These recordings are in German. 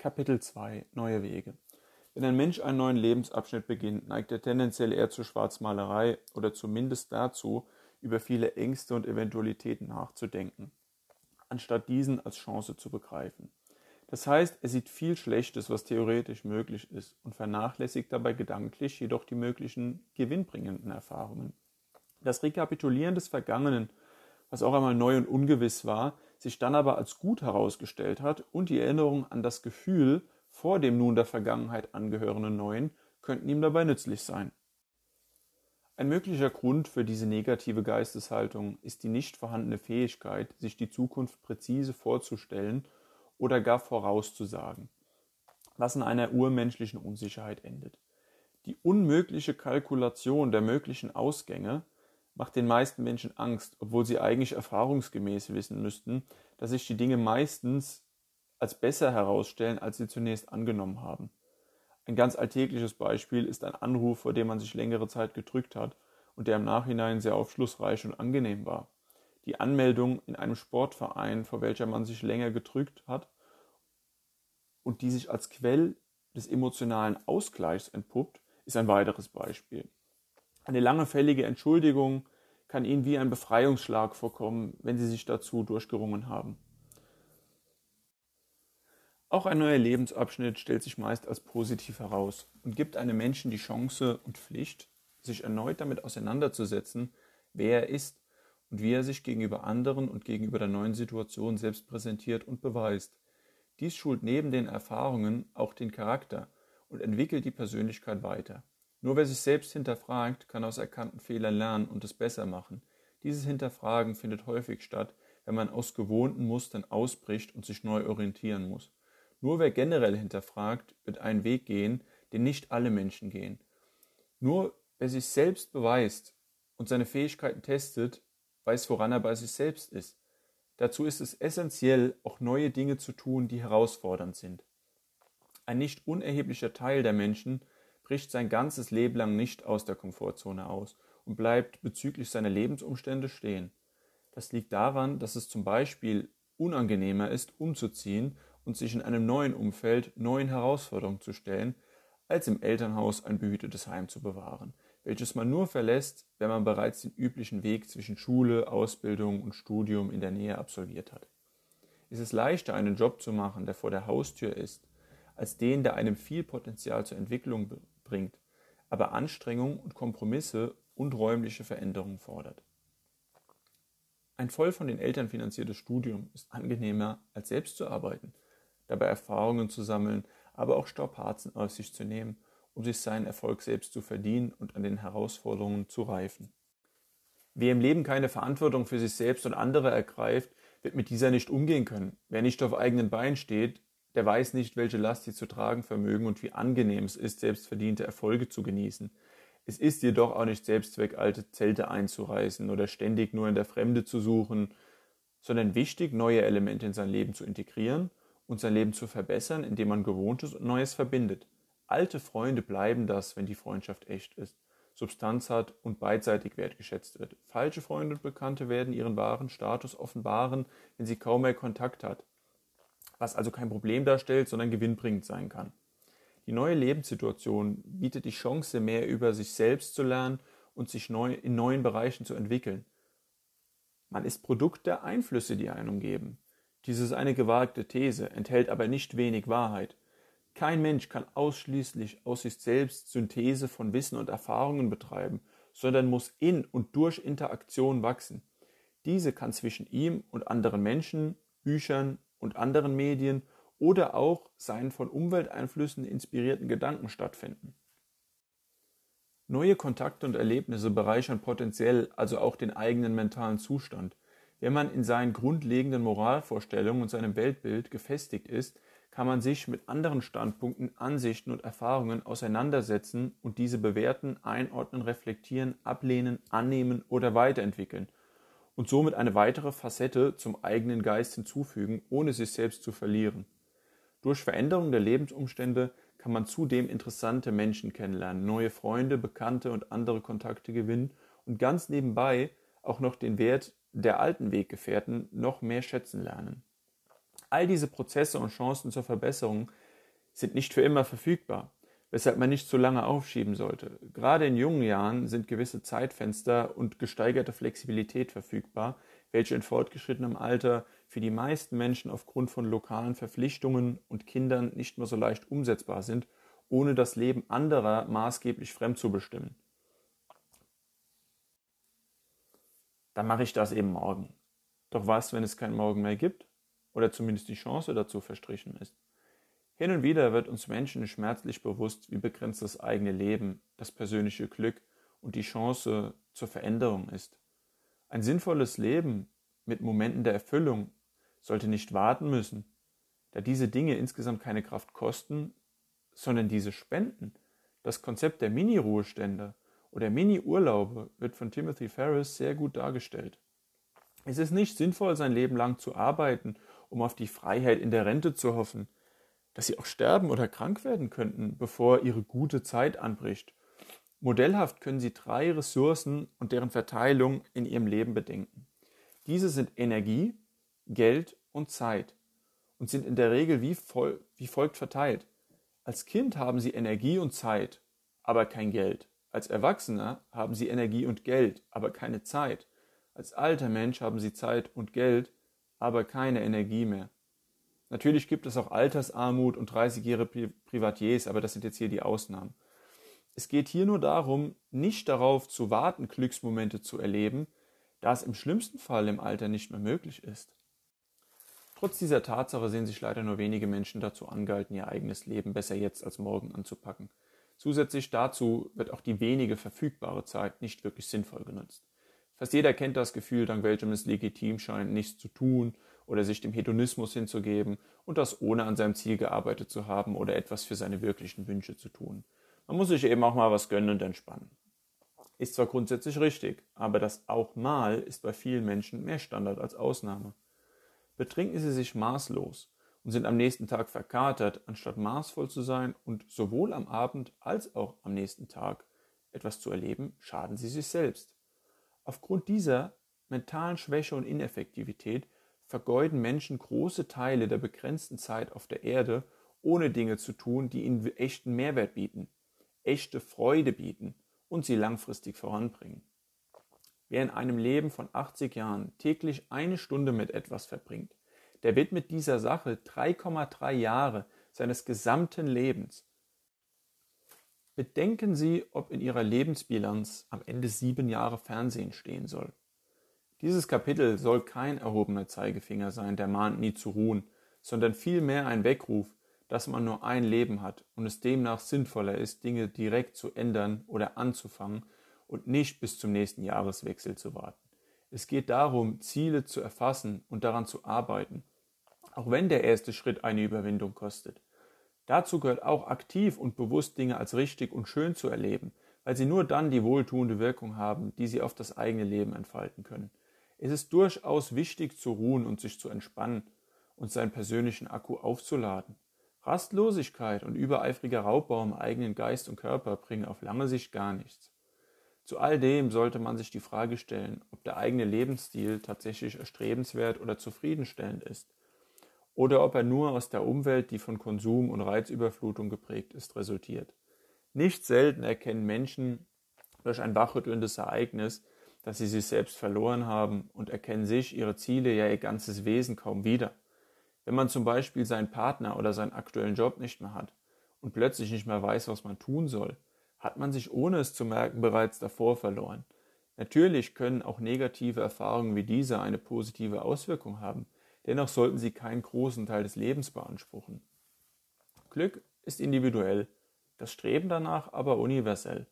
Kapitel 2 Neue Wege Wenn ein Mensch einen neuen Lebensabschnitt beginnt, neigt er tendenziell eher zur Schwarzmalerei oder zumindest dazu, über viele Ängste und Eventualitäten nachzudenken, anstatt diesen als Chance zu begreifen. Das heißt, er sieht viel Schlechtes, was theoretisch möglich ist, und vernachlässigt dabei gedanklich jedoch die möglichen gewinnbringenden Erfahrungen. Das Rekapitulieren des Vergangenen, was auch einmal neu und ungewiss war, sich dann aber als gut herausgestellt hat und die Erinnerung an das Gefühl vor dem nun der Vergangenheit angehörenden Neuen könnten ihm dabei nützlich sein. Ein möglicher Grund für diese negative Geisteshaltung ist die nicht vorhandene Fähigkeit, sich die Zukunft präzise vorzustellen oder gar vorauszusagen, was in einer urmenschlichen Unsicherheit endet. Die unmögliche Kalkulation der möglichen Ausgänge macht den meisten Menschen Angst, obwohl sie eigentlich erfahrungsgemäß wissen müssten, dass sich die Dinge meistens als besser herausstellen, als sie zunächst angenommen haben. Ein ganz alltägliches Beispiel ist ein Anruf, vor dem man sich längere Zeit gedrückt hat und der im Nachhinein sehr aufschlussreich und angenehm war. Die Anmeldung in einem Sportverein, vor welcher man sich länger gedrückt hat und die sich als Quell des emotionalen Ausgleichs entpuppt, ist ein weiteres Beispiel. Eine lange fällige Entschuldigung kann Ihnen wie ein Befreiungsschlag vorkommen, wenn Sie sich dazu durchgerungen haben. Auch ein neuer Lebensabschnitt stellt sich meist als positiv heraus und gibt einem Menschen die Chance und Pflicht, sich erneut damit auseinanderzusetzen, wer er ist und wie er sich gegenüber anderen und gegenüber der neuen Situation selbst präsentiert und beweist. Dies schult neben den Erfahrungen auch den Charakter und entwickelt die Persönlichkeit weiter. Nur wer sich selbst hinterfragt, kann aus erkannten Fehlern lernen und es besser machen. Dieses Hinterfragen findet häufig statt, wenn man aus gewohnten Mustern ausbricht und sich neu orientieren muss. Nur wer generell hinterfragt, wird einen Weg gehen, den nicht alle Menschen gehen. Nur wer sich selbst beweist und seine Fähigkeiten testet, weiß, woran er bei sich selbst ist. Dazu ist es essentiell, auch neue Dinge zu tun, die herausfordernd sind. Ein nicht unerheblicher Teil der Menschen bricht sein ganzes Leben lang nicht aus der Komfortzone aus und bleibt bezüglich seiner Lebensumstände stehen. Das liegt daran, dass es zum Beispiel unangenehmer ist, umzuziehen und sich in einem neuen Umfeld neuen Herausforderungen zu stellen, als im Elternhaus ein behütetes Heim zu bewahren, welches man nur verlässt, wenn man bereits den üblichen Weg zwischen Schule, Ausbildung und Studium in der Nähe absolviert hat. Es ist leichter, einen Job zu machen, der vor der Haustür ist, als den, der einem viel Potenzial zur Entwicklung bringt, aber Anstrengung und Kompromisse und räumliche Veränderungen fordert. Ein voll von den Eltern finanziertes Studium ist angenehmer, als selbst zu arbeiten, dabei Erfahrungen zu sammeln, aber auch Staubharzen auf sich zu nehmen, um sich seinen Erfolg selbst zu verdienen und an den Herausforderungen zu reifen. Wer im Leben keine Verantwortung für sich selbst und andere ergreift, wird mit dieser nicht umgehen können. Wer nicht auf eigenen Beinen steht, der weiß nicht, welche Last sie zu tragen vermögen und wie angenehm es ist, selbstverdiente Erfolge zu genießen. Es ist jedoch auch nicht Selbstzweck, alte Zelte einzureißen oder ständig nur in der Fremde zu suchen, sondern wichtig, neue Elemente in sein Leben zu integrieren und sein Leben zu verbessern, indem man Gewohntes und Neues verbindet. Alte Freunde bleiben das, wenn die Freundschaft echt ist, Substanz hat und beidseitig wertgeschätzt wird. Falsche Freunde und Bekannte werden ihren wahren Status offenbaren, wenn sie kaum mehr Kontakt hat was also kein Problem darstellt, sondern gewinnbringend sein kann. Die neue Lebenssituation bietet die Chance, mehr über sich selbst zu lernen und sich neu, in neuen Bereichen zu entwickeln. Man ist Produkt der Einflüsse, die einen umgeben. Dies ist eine gewagte These, enthält aber nicht wenig Wahrheit. Kein Mensch kann ausschließlich aus sich selbst Synthese von Wissen und Erfahrungen betreiben, sondern muss in und durch Interaktion wachsen. Diese kann zwischen ihm und anderen Menschen, Büchern, und anderen Medien oder auch seinen von Umwelteinflüssen inspirierten Gedanken stattfinden. Neue Kontakte und Erlebnisse bereichern potenziell also auch den eigenen mentalen Zustand. Wenn man in seinen grundlegenden Moralvorstellungen und seinem Weltbild gefestigt ist, kann man sich mit anderen Standpunkten, Ansichten und Erfahrungen auseinandersetzen und diese bewerten, einordnen, reflektieren, ablehnen, annehmen oder weiterentwickeln – und somit eine weitere Facette zum eigenen Geist hinzufügen, ohne sich selbst zu verlieren. Durch Veränderung der Lebensumstände kann man zudem interessante Menschen kennenlernen, neue Freunde, Bekannte und andere Kontakte gewinnen und ganz nebenbei auch noch den Wert der alten Weggefährten noch mehr schätzen lernen. All diese Prozesse und Chancen zur Verbesserung sind nicht für immer verfügbar, weshalb man nicht zu lange aufschieben sollte. Gerade in jungen Jahren sind gewisse Zeitfenster und gesteigerte Flexibilität verfügbar, welche in fortgeschrittenem Alter für die meisten Menschen aufgrund von lokalen Verpflichtungen und Kindern nicht mehr so leicht umsetzbar sind, ohne das Leben anderer maßgeblich fremd zu bestimmen. Dann mache ich das eben morgen. Doch was, wenn es kein Morgen mehr gibt? Oder zumindest die Chance dazu verstrichen ist? Hin und wieder wird uns Menschen schmerzlich bewusst, wie begrenzt das eigene Leben, das persönliche Glück und die Chance zur Veränderung ist. Ein sinnvolles Leben mit Momenten der Erfüllung sollte nicht warten müssen, da diese Dinge insgesamt keine Kraft kosten, sondern diese spenden. Das Konzept der Mini-Ruhestände oder Mini-Urlaube wird von Timothy Ferris sehr gut dargestellt. Es ist nicht sinnvoll, sein Leben lang zu arbeiten, um auf die Freiheit in der Rente zu hoffen, dass sie auch sterben oder krank werden könnten, bevor ihre gute Zeit anbricht. Modellhaft können sie drei Ressourcen und deren Verteilung in ihrem Leben bedenken. Diese sind Energie, Geld und Zeit und sind in der Regel wie, fol wie folgt verteilt. Als Kind haben sie Energie und Zeit, aber kein Geld. Als Erwachsener haben sie Energie und Geld, aber keine Zeit. Als alter Mensch haben sie Zeit und Geld, aber keine Energie mehr. Natürlich gibt es auch Altersarmut und 30-jährige Privatiers, aber das sind jetzt hier die Ausnahmen. Es geht hier nur darum, nicht darauf zu warten, Glücksmomente zu erleben, da es im schlimmsten Fall im Alter nicht mehr möglich ist. Trotz dieser Tatsache sehen sich leider nur wenige Menschen dazu angehalten, ihr eigenes Leben besser jetzt als morgen anzupacken. Zusätzlich dazu wird auch die wenige verfügbare Zeit nicht wirklich sinnvoll genutzt. Fast jeder kennt das Gefühl, dank welchem es legitim scheint, nichts zu tun oder sich dem Hedonismus hinzugeben und das ohne an seinem Ziel gearbeitet zu haben oder etwas für seine wirklichen Wünsche zu tun. Man muss sich eben auch mal was gönnen und entspannen. Ist zwar grundsätzlich richtig, aber das auch mal ist bei vielen Menschen mehr Standard als Ausnahme. Betrinken sie sich maßlos und sind am nächsten Tag verkatert, anstatt maßvoll zu sein und sowohl am Abend als auch am nächsten Tag etwas zu erleben, schaden sie sich selbst. Aufgrund dieser mentalen Schwäche und Ineffektivität vergeuden Menschen große Teile der begrenzten Zeit auf der Erde, ohne Dinge zu tun, die ihnen echten Mehrwert bieten, echte Freude bieten und sie langfristig voranbringen. Wer in einem Leben von 80 Jahren täglich eine Stunde mit etwas verbringt, der wird mit dieser Sache 3,3 Jahre seines gesamten Lebens. Bedenken Sie, ob in Ihrer Lebensbilanz am Ende sieben Jahre Fernsehen stehen soll. Dieses Kapitel soll kein erhobener Zeigefinger sein, der mahnt nie zu ruhen, sondern vielmehr ein Weckruf, dass man nur ein Leben hat und es demnach sinnvoller ist, Dinge direkt zu ändern oder anzufangen und nicht bis zum nächsten Jahreswechsel zu warten. Es geht darum, Ziele zu erfassen und daran zu arbeiten, auch wenn der erste Schritt eine Überwindung kostet. Dazu gehört auch aktiv und bewusst Dinge als richtig und schön zu erleben, weil sie nur dann die wohltuende Wirkung haben, die sie auf das eigene Leben entfalten können. Es ist durchaus wichtig zu ruhen und sich zu entspannen und seinen persönlichen Akku aufzuladen. Rastlosigkeit und übereifriger Raubbau im eigenen Geist und Körper bringen auf lange Sicht gar nichts. Zu all dem sollte man sich die Frage stellen, ob der eigene Lebensstil tatsächlich erstrebenswert oder zufriedenstellend ist, oder ob er nur aus der Umwelt, die von Konsum und Reizüberflutung geprägt ist, resultiert. Nicht selten erkennen Menschen durch ein wachrüttelndes Ereignis, dass sie sich selbst verloren haben und erkennen sich, ihre Ziele, ja ihr ganzes Wesen kaum wieder. Wenn man zum Beispiel seinen Partner oder seinen aktuellen Job nicht mehr hat und plötzlich nicht mehr weiß, was man tun soll, hat man sich ohne es zu merken bereits davor verloren. Natürlich können auch negative Erfahrungen wie diese eine positive Auswirkung haben, dennoch sollten sie keinen großen Teil des Lebens beanspruchen. Glück ist individuell, das Streben danach aber universell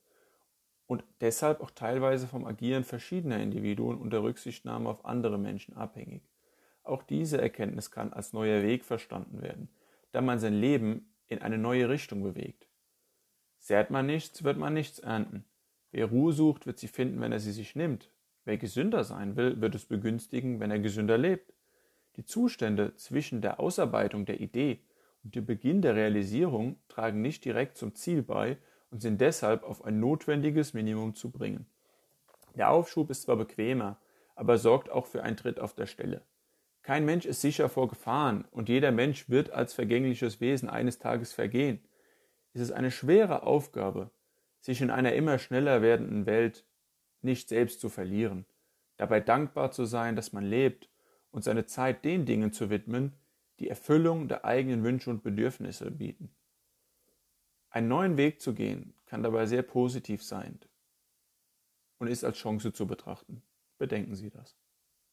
und deshalb auch teilweise vom Agieren verschiedener Individuen unter Rücksichtnahme auf andere Menschen abhängig. Auch diese Erkenntnis kann als neuer Weg verstanden werden, da man sein Leben in eine neue Richtung bewegt. Sät man nichts, wird man nichts ernten. Wer Ruhe sucht, wird sie finden, wenn er sie sich nimmt. Wer gesünder sein will, wird es begünstigen, wenn er gesünder lebt. Die Zustände zwischen der Ausarbeitung der Idee und dem Beginn der Realisierung tragen nicht direkt zum Ziel bei, und sind deshalb auf ein notwendiges Minimum zu bringen. Der Aufschub ist zwar bequemer, aber sorgt auch für einen Tritt auf der Stelle. Kein Mensch ist sicher vor Gefahren und jeder Mensch wird als vergängliches Wesen eines Tages vergehen. Es ist eine schwere Aufgabe, sich in einer immer schneller werdenden Welt nicht selbst zu verlieren, dabei dankbar zu sein, dass man lebt und seine Zeit den Dingen zu widmen, die Erfüllung der eigenen Wünsche und Bedürfnisse bieten. Einen neuen Weg zu gehen kann dabei sehr positiv sein und ist als Chance zu betrachten. Bedenken Sie das.